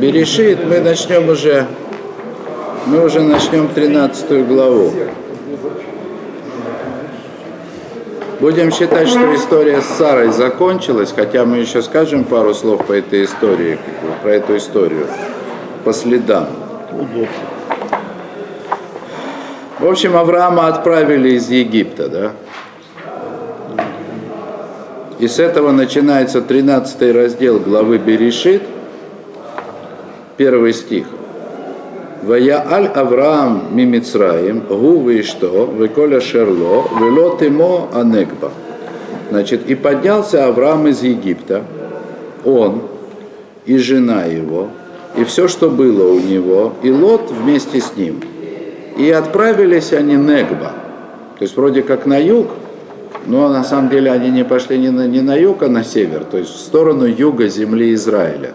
Берешит мы начнем уже, мы уже начнем 13 главу. Будем считать, что история с Сарой закончилась, хотя мы еще скажем пару слов по этой истории, про эту историю, по следам. В общем, Авраама отправили из Египта, да? И с этого начинается 13 раздел главы Берешит, первый стих. Вая аль Авраам мимицраим, гу и что, выколя шерло, велот имо анегба. Значит, и поднялся Авраам из Египта, он и жена его, и все, что было у него, и Лот вместе с ним. И отправились они Негба, то есть вроде как на юг, но на самом деле они не пошли не на, не на юг, а на север, то есть в сторону юга земли Израиля.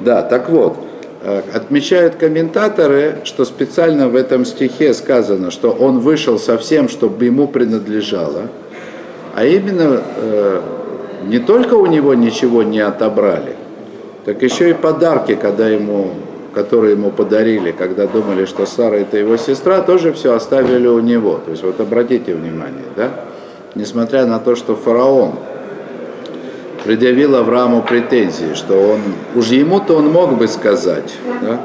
Да, так вот, э, отмечают комментаторы, что специально в этом стихе сказано, что он вышел со всем, чтобы ему принадлежало, а именно э, не только у него ничего не отобрали, так еще и подарки, когда ему, которые ему подарили, когда думали, что Сара это его сестра, тоже все оставили у него. То есть вот обратите внимание, да? Несмотря на то, что фараон предъявил Аврааму претензии, что он, уж ему-то он мог бы сказать, да?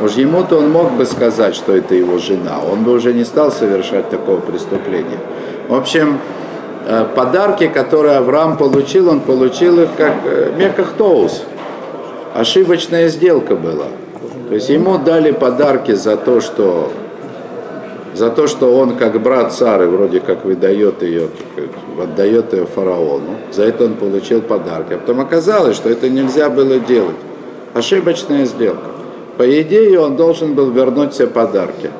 уж ему-то он мог бы сказать, что это его жена, он бы уже не стал совершать такого преступления. В общем, э, подарки, которые Авраам получил, он получил их как э, мекахтоус, ошибочная сделка была. То есть ему дали подарки за то, что за то, что он как брат Сары вроде как выдает ее, отдает ее фараону. За это он получил подарки. А потом оказалось, что это нельзя было делать. Ошибочная сделка. По идее, он должен был вернуть все подарки.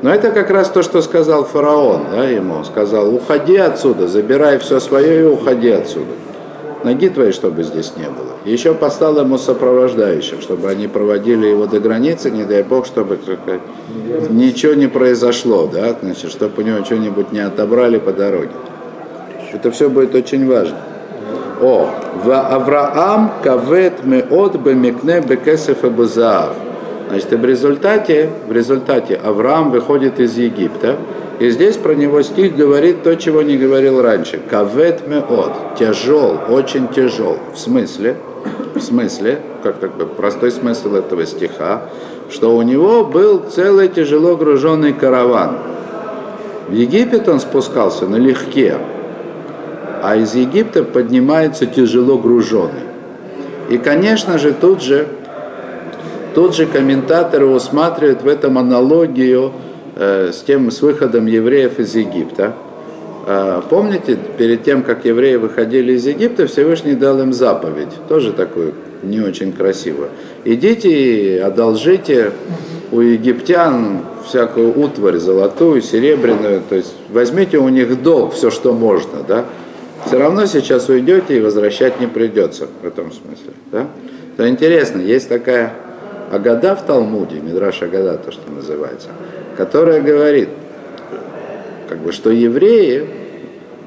Но это как раз то, что сказал фараон да, ему. Сказал, уходи отсюда, забирай все свое и уходи отсюда ноги твоей, чтобы здесь не было. Еще послал ему сопровождающих, чтобы они проводили его до границы, не дай бог, чтобы ничего не произошло, да, значит, чтобы у него что-нибудь не отобрали по дороге. Это все будет очень важно. О, в Авраам кавет меот бемикне бекесеф и Значит, и в результате, в результате Авраам выходит из Египта, и здесь про него стих говорит то, чего не говорил раньше. Кавет меот, тяжел, очень тяжел. В смысле, в смысле, как так бы простой смысл этого стиха, что у него был целый тяжело груженный караван. В Египет он спускался налегке, а из Египта поднимается тяжело груженный. И, конечно же, тут же, тут же комментаторы усматривают в этом аналогию Э, с тем, с выходом евреев из Египта. А, помните, перед тем, как евреи выходили из Египта, Всевышний дал им заповедь, тоже такую не очень красивую. Идите и одолжите у египтян всякую утварь золотую, серебряную, то есть возьмите у них долг, все, что можно, да. Все равно сейчас уйдете и возвращать не придется в этом смысле, да. Это интересно, есть такая Агада в Талмуде, Мидраш Агада, то, что называется – которая говорит, как бы, что евреи,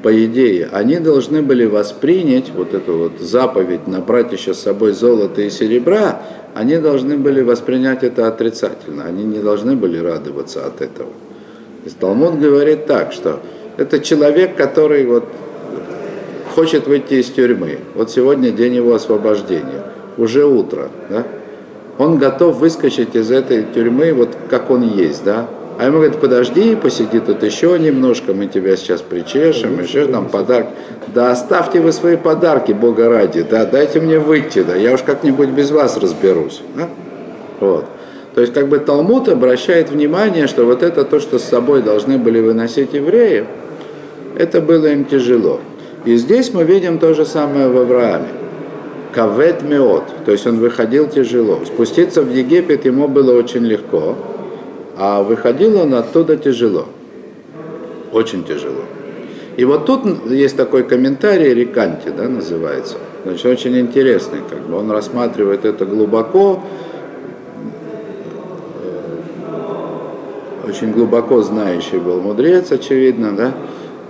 по идее, они должны были воспринять вот эту вот заповедь набрать еще с собой золото и серебра, они должны были воспринять это отрицательно, они не должны были радоваться от этого. То есть Талмуд говорит так, что это человек, который вот хочет выйти из тюрьмы. Вот сегодня день его освобождения, уже утро, да? Он готов выскочить из этой тюрьмы вот как он есть, да? А ему говорят, подожди, посиди тут еще немножко, мы тебя сейчас причешем, еще там подарок. Да оставьте вы свои подарки, Бога ради, да, дайте мне выйти, да, я уж как-нибудь без вас разберусь. Да? Вот. То есть как бы Талмуд обращает внимание, что вот это то, что с собой должны были выносить евреи, это было им тяжело. И здесь мы видим то же самое в Аврааме. Кавет меот, то есть он выходил тяжело. Спуститься в Египет ему было очень легко, а выходил он оттуда тяжело, очень тяжело. И вот тут есть такой комментарий Риканти, да, называется. Значит, очень интересный, как бы он рассматривает это глубоко, э, очень глубоко знающий был мудрец, очевидно, да,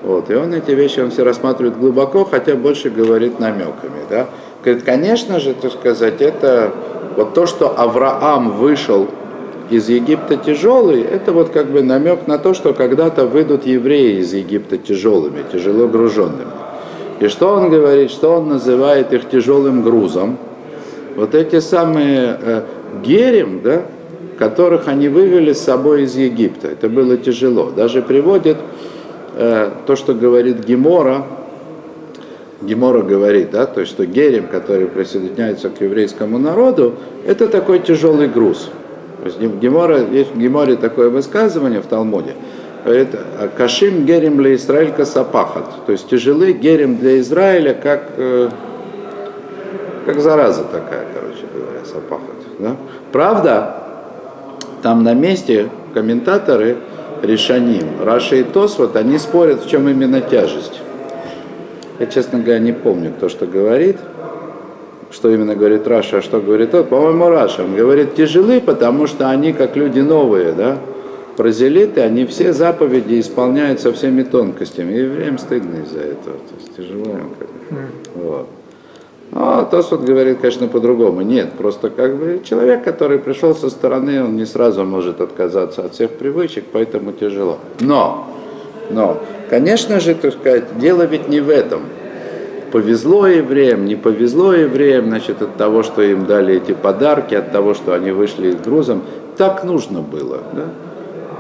вот, и он эти вещи, он все рассматривает глубоко, хотя больше говорит намеками, да. Говорит, конечно же, так сказать, это вот то, что Авраам вышел из Египта тяжелый, это вот как бы намек на то, что когда-то выйдут евреи из Египта тяжелыми, тяжело груженными. И что он говорит, что он называет их тяжелым грузом? Вот эти самые э, герем, да, которых они вывели с собой из Египта. Это было тяжело. Даже приводит э, то, что говорит Гемора, Гемора говорит, да, то есть, что герем, который присоединяется к еврейскому народу, это такой тяжелый груз. То есть Гемора, есть в Геморе такое высказывание в Талмуде, говорит, קשים גרים לישראל כספחת, то есть тяжелы גרים для Израиля, как, э, как зараза такая, короче говоря, ספחת. Да? Правда, там на месте комментаторы ришоним, Раши и Тосфот, они спорят, в чем именно тяжесть. Я, честно говоря, не помню, кто что говорит, что именно говорит Раши, а что говорит тот. По-моему, Раши. Он говорит тяжелы, потому что они как люди новые, да, прозелиты, они все заповеди исполняют со всеми тонкостями. И евреям стыдно из-за этого. То есть тяжело им как вот. Ну, а Тосфот говорит, конечно, по-другому. Нет, просто как бы человек, который пришел со стороны, он не сразу может отказаться от всех привычек, поэтому тяжело. Но, но Конечно же, так сказать, дело ведь не в этом. Повезло евреям, не повезло евреям, значит, от того, что им дали эти подарки, от того, что они вышли с грузом. Так нужно было. Да?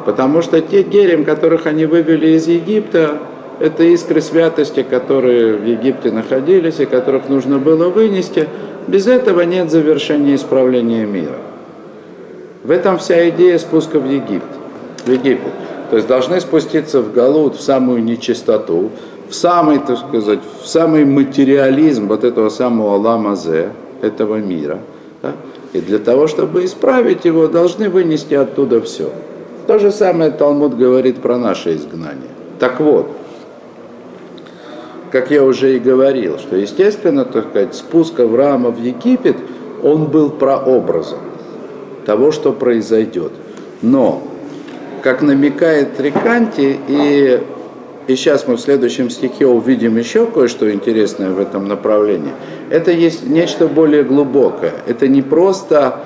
Потому что те герем, которых они вывели из Египта, это искры святости, которые в Египте находились и которых нужно было вынести. Без этого нет завершения исправления мира. В этом вся идея спуска в Египет. В Египет. То есть должны спуститься в Галут, в самую нечистоту, в самый, так сказать, в самый материализм вот этого самого ламазе, этого мира. Да? И для того, чтобы исправить его, должны вынести оттуда все. То же самое Талмуд говорит про наше изгнание. Так вот, как я уже и говорил, что, естественно, так сказать, спуск Авраама в Египет, он был прообразом того, что произойдет. Но как намекает Триканти, и, и сейчас мы в следующем стихе увидим еще кое-что интересное в этом направлении, это есть нечто более глубокое. Это не просто,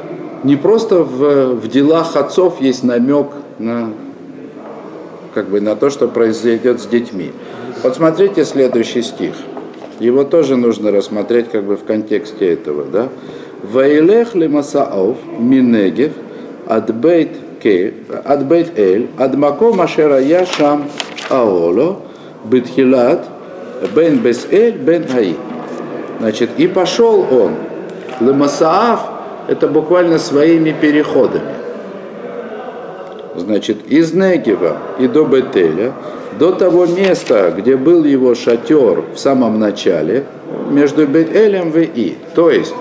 не просто в, в делах отцов есть намек на, как бы, на то, что произойдет с детьми. Вот смотрите следующий стих. Его тоже нужно рассмотреть как бы в контексте этого. Да? Ваилех лимасаов минегев адбейт עד בית אל, עד מקום אשר היה שם Аоло, Бетхилат, Бен Бесэль, Бен Аи. Значит, и пошел он, Лемасаав, это буквально своими переходами. Значит, из Негева и до Бетеля, до того места, где был его шатер в самом начале, между Бетелем и И. То есть,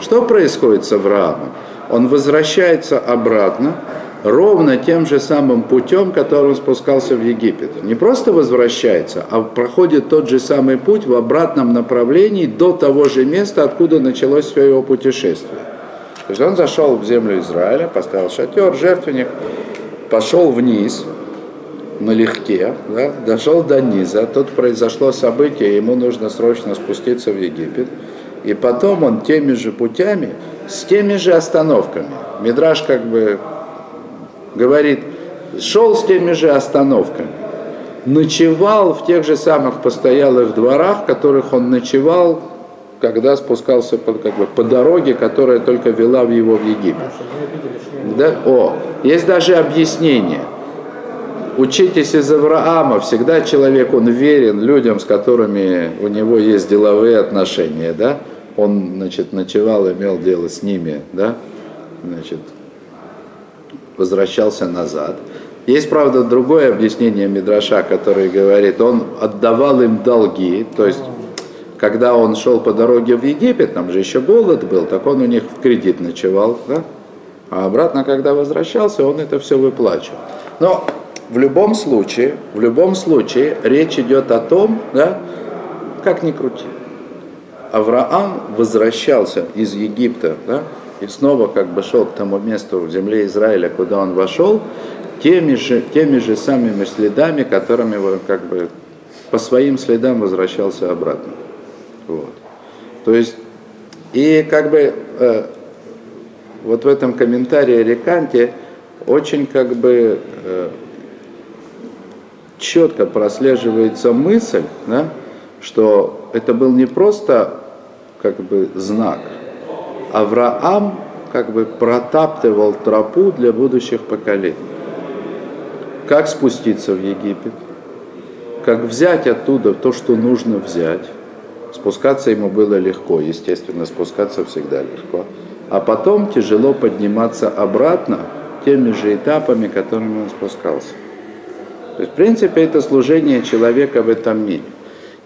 что происходит с Авраамом? Он возвращается обратно ровно тем же самым путем, которым спускался в Египет. Не просто возвращается, а проходит тот же самый путь в обратном направлении до того же места, откуда началось все его путешествие. То есть он зашел в землю Израиля, поставил шатер, жертвенник, пошел вниз, налегке, да, дошел до низа, тут произошло событие, ему нужно срочно спуститься в Египет, и потом он теми же путями, с теми же остановками. Мидраж как бы говорит, шел с теми же остановками, ночевал в тех же самых постоялых дворах, в которых он ночевал, когда спускался по, как бы, по дороге, которая только вела в его в Египет. Да? О, есть даже объяснение. Учитесь из Авраама, всегда человек, он верен людям, с которыми у него есть деловые отношения, да? Он, значит, ночевал, имел дело с ними, да? Значит, возвращался назад. Есть, правда, другое объяснение Мидраша, который говорит, он отдавал им долги, то есть когда он шел по дороге в Египет, там же еще голод был, так он у них в кредит ночевал, да? а обратно, когда возвращался, он это все выплачивал. Но в любом случае, в любом случае речь идет о том, да, как ни крути. Авраам возвращался из Египта, да, и снова как бы шел к тому месту в земле Израиля, куда он вошел, теми же, теми же самыми следами, которыми он как бы по своим следам возвращался обратно. Вот. То есть И как бы э, вот в этом комментарии Реканте очень как бы э, четко прослеживается мысль, да, что это был не просто как бы знак. Авраам как бы протаптывал тропу для будущих поколений. Как спуститься в Египет? Как взять оттуда то, что нужно взять? Спускаться ему было легко, естественно, спускаться всегда легко. А потом тяжело подниматься обратно теми же этапами, которыми он спускался. То есть, в принципе, это служение человека в этом мире.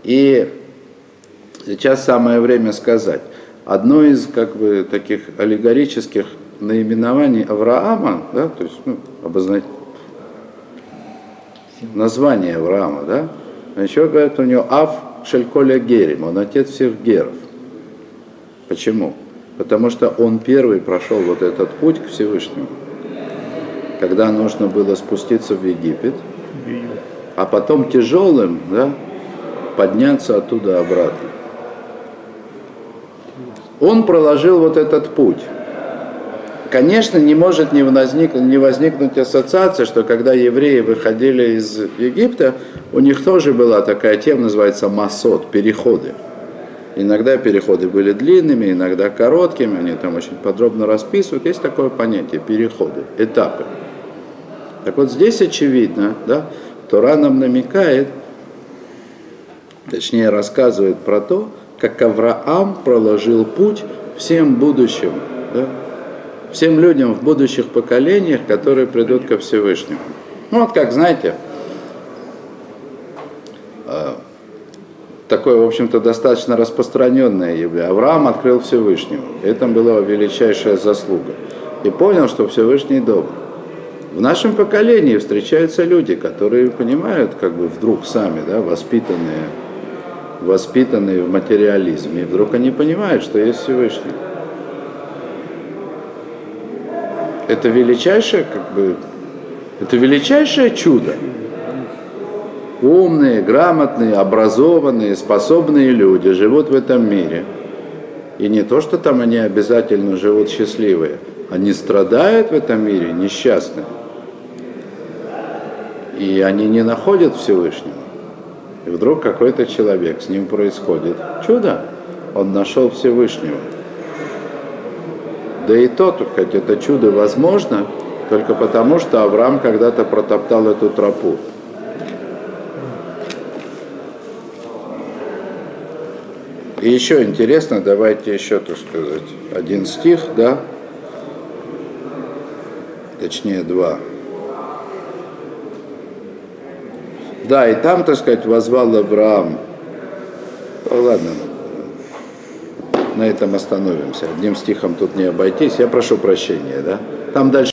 И сейчас самое время сказать. Одно из как бы таких аллегорических наименований Авраама, да, то есть ну, обозначить название Авраама, да, еще говорят у него Ав Шельколя Герим, он отец всех геров. Почему? Потому что он первый прошел вот этот путь к Всевышнему. Когда нужно было спуститься в Египет, а потом тяжелым да, подняться оттуда обратно. Он проложил вот этот путь. Конечно, не может не возникнуть, не возникнуть ассоциация, что когда евреи выходили из Египта, у них тоже была такая тема, называется масот, переходы. Иногда переходы были длинными, иногда короткими, они там очень подробно расписывают. Есть такое понятие переходы, этапы. Так вот здесь очевидно, да, Тора нам намекает, точнее рассказывает про то, как Авраам проложил путь всем будущим, да, всем людям в будущих поколениях, которые придут ко Всевышнему. Ну вот как, знаете, а, такое, в общем-то, достаточно распространенное явление. Авраам открыл Всевышнего. Это была величайшая заслуга. И понял, что Всевышний добр. В нашем поколении встречаются люди, которые понимают, как бы вдруг сами, да, воспитанные, воспитанные в материализме, и вдруг они понимают, что есть Всевышний. Это величайшее, как бы, это величайшее чудо. Умные, грамотные, образованные, способные люди живут в этом мире. И не то, что там они обязательно живут счастливые, они страдают в этом мире несчастные и они не находят Всевышнего. И вдруг какой-то человек, с ним происходит чудо, он нашел Всевышнего. Да и то, хоть это чудо возможно, только потому, что Авраам когда-то протоптал эту тропу. И еще интересно, давайте еще, так сказать, один стих, да, точнее два. Да, и там, так сказать, возвал Авраам. Ну, ладно, на этом остановимся. Одним стихом тут не обойтись. Я прошу прощения, да? Там дальше